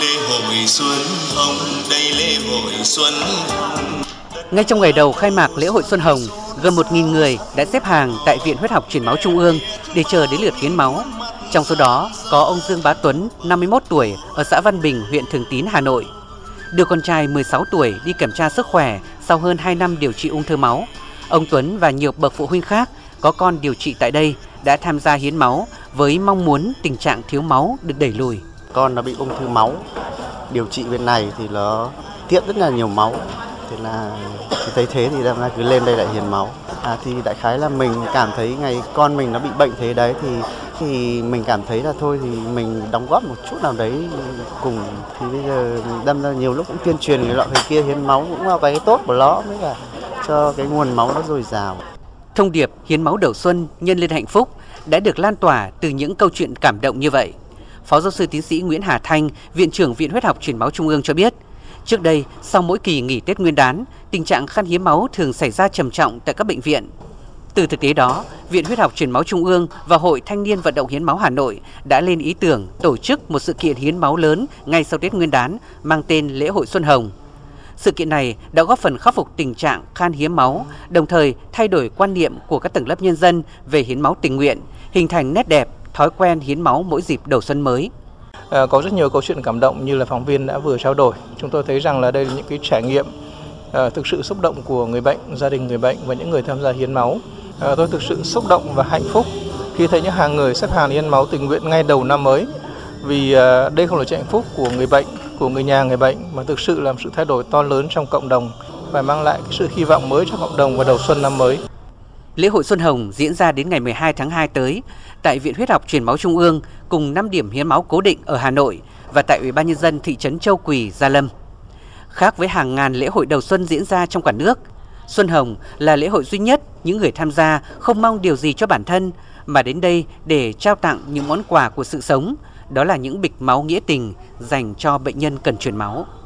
lễ hội xuân hồng đây lễ hội xuân ngay trong ngày đầu khai mạc lễ hội xuân hồng gần 1.000 người đã xếp hàng tại Viện Huyết học Truyền máu Trung ương để chờ đến lượt hiến máu. Trong số đó có ông Dương Bá Tuấn, 51 tuổi, ở xã Văn Bình, huyện Thường Tín, Hà Nội. Đưa con trai 16 tuổi đi kiểm tra sức khỏe sau hơn 2 năm điều trị ung thư máu. Ông Tuấn và nhiều bậc phụ huynh khác có con điều trị tại đây đã tham gia hiến máu với mong muốn tình trạng thiếu máu được đẩy lùi. Con nó bị ung thư máu, điều trị bên này thì nó tiết rất là nhiều máu. Thế là thì thấy thế thì đâm ra cứ lên đây lại hiến máu. À, thì đại khái là mình cảm thấy ngày con mình nó bị bệnh thế đấy thì thì mình cảm thấy là thôi thì mình đóng góp một chút nào đấy cùng. Thì bây giờ đâm ra nhiều lúc cũng tuyên truyền người loại người kia hiến máu cũng là cái tốt của nó mới cả cho cái nguồn máu nó dồi dào. Thông điệp hiến máu đầu xuân nhân lên hạnh phúc đã được lan tỏa từ những câu chuyện cảm động như vậy. Phó giáo sư tiến sĩ Nguyễn Hà Thanh, Viện trưởng Viện Huyết học Truyền máu Trung ương cho biết, Trước đây, sau mỗi kỳ nghỉ Tết Nguyên đán, tình trạng khan hiếm máu thường xảy ra trầm trọng tại các bệnh viện. Từ thực tế đó, Viện Huyết học Truyền máu Trung ương và Hội Thanh niên Vận động Hiến máu Hà Nội đã lên ý tưởng tổ chức một sự kiện hiến máu lớn ngay sau Tết Nguyên đán mang tên Lễ hội Xuân Hồng. Sự kiện này đã góp phần khắc phục tình trạng khan hiếm máu, đồng thời thay đổi quan niệm của các tầng lớp nhân dân về hiến máu tình nguyện, hình thành nét đẹp, thói quen hiến máu mỗi dịp đầu xuân mới. À, có rất nhiều câu chuyện cảm động như là phóng viên đã vừa trao đổi. Chúng tôi thấy rằng là đây là những cái trải nghiệm à, thực sự xúc động của người bệnh, gia đình người bệnh và những người tham gia hiến máu. À, tôi thực sự xúc động và hạnh phúc khi thấy những hàng người xếp hàng hiến máu tình nguyện ngay đầu năm mới. Vì à, đây không là chuyện hạnh phúc của người bệnh, của người nhà người bệnh mà thực sự làm sự thay đổi to lớn trong cộng đồng và mang lại cái sự hy vọng mới cho cộng đồng vào đầu xuân năm mới. Lễ hội Xuân Hồng diễn ra đến ngày 12 tháng 2 tới tại Viện Huyết học Truyền máu Trung ương cùng 5 điểm hiến máu cố định ở Hà Nội và tại Ủy ban nhân dân thị trấn Châu Quỳ, Gia Lâm. Khác với hàng ngàn lễ hội đầu xuân diễn ra trong cả nước, Xuân Hồng là lễ hội duy nhất những người tham gia không mong điều gì cho bản thân mà đến đây để trao tặng những món quà của sự sống, đó là những bịch máu nghĩa tình dành cho bệnh nhân cần truyền máu.